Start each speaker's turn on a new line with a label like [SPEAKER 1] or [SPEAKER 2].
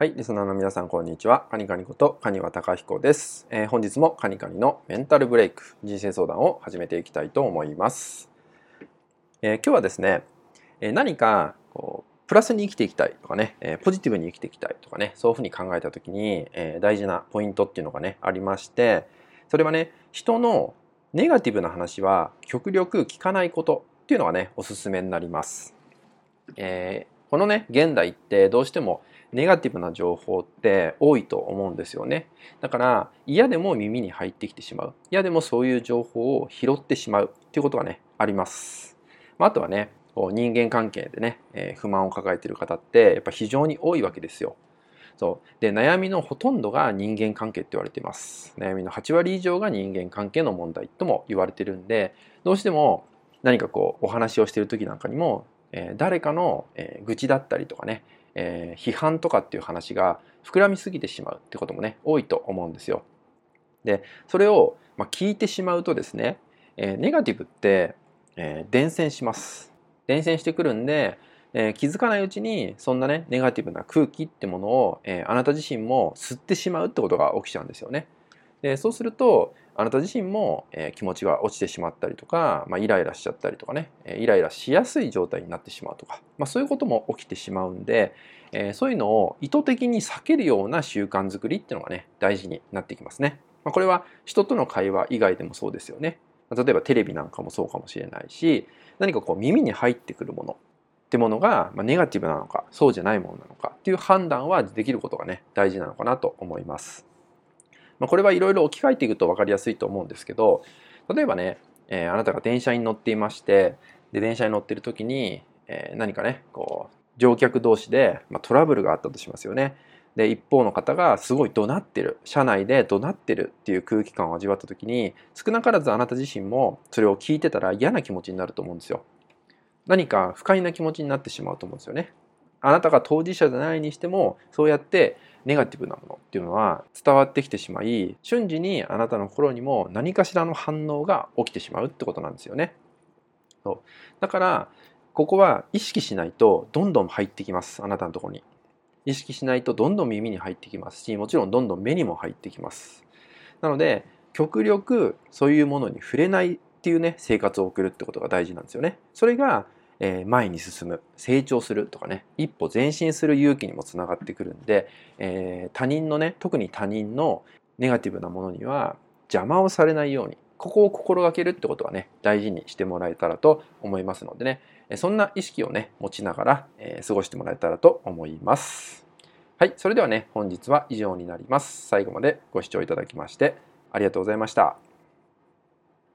[SPEAKER 1] はい、リスナーの皆さんこんにちは。カニカニことカニワタカヒコです、えー、本日もカニカニのメンタルブレイク人生相談を始めていきたいと思います。えー、今日はですね、えー、何かこうプラスに生きていきたいとかね、えポジティブに生きていきたいとかね、そういうふうに考えた時に、え大事なポイントっていうのがねありまして、それはね人のネガティブな話は極力聞かないことっていうのがねおすすめになります。えこのね現代ってどうしてもネガティブな情報って多いと思うんですよね。だから嫌でも耳に入ってきてしまう。嫌でもそういう情報を拾ってしまうっていうことがね、あります。あとはね、人間関係でね、え不満を抱えている方ってやっぱ非常に多いわけですよ。そうで悩みのほとんどが人間関係って言われています悩みの8割以上が人間関係の問題とも言われてるんでどうしても何かこうお話をしている時なんかにも、えー、誰かの、えー、愚痴だったりとかねえー、批判とかっていう話が膨らみすぎてしまうってこともね多いと思うんですよ。でそれを、まあ、聞いてしまうとですね、えー、ネガティブって、えー、伝染します。伝染してくるんで、えー、気づかないうちにそんなねネガティブな空気ってものを、えー、あなた自身も吸ってしまうってことが起きちゃうんですよね。でそうするとあなた自身も、えー、気持ちが落ちてしまったりとか、まあ、イライラしちゃったりとかね、えー、イライラしやすい状態になってしまうとか、まあ、そういうことも起きてしまうんで、えー、そういうのを意図的に避けるような習慣づくりっていうのがね大事になってきますね。まあ、これは人との会話以外でもそうですよね。例えばテレビなんかもそうかもしれないし何かこう耳に入ってくるものってものが、まあ、ネガティブなのかそうじゃないものなのかっていう判断はできることがね大事なのかなと思います。まあ、これはいろいろ置き換えていくと分かりやすいと思うんですけど例えばね、えー、あなたが電車に乗っていましてで電車に乗ってる時に、えー、何かねこう乗客同士で、まあ、トラブルがあったとしますよね。で一方の方がすごい怒鳴ってる車内で怒鳴ってるっていう空気感を味わった時に少なからずあなた自身もそれを聞いてたら嫌な気持ちになると思うんですよ。何か不快な気持ちになってしまうと思うんですよね。あなたが当事者じゃないにしてもそうやってネガティブなものっていうのは伝わってきてしまい瞬時にあなたの心にも何かしらの反応が起きてしまうってことなんですよね。そうだからここは意識しないとどんどん入ってきますあなたのとこに。意識しないとどんどん耳に入ってきますしもちろんどんどん目にも入ってきます。なので極力そういうものに触れないっていうね生活を送るってことが大事なんですよね。それがえ前に進む成長するとかね一歩前進する勇気にもつながってくるんで、え他人のね特に他人のネガティブなものには邪魔をされないようにここを心がけるってことはね大事にしてもらえたらと思いますのでねそんな意識をね持ちながら、え過ごしてもらえたらと思います。はい、それではね本日は以上になります。最後までご視聴いただきましてありがとうございました。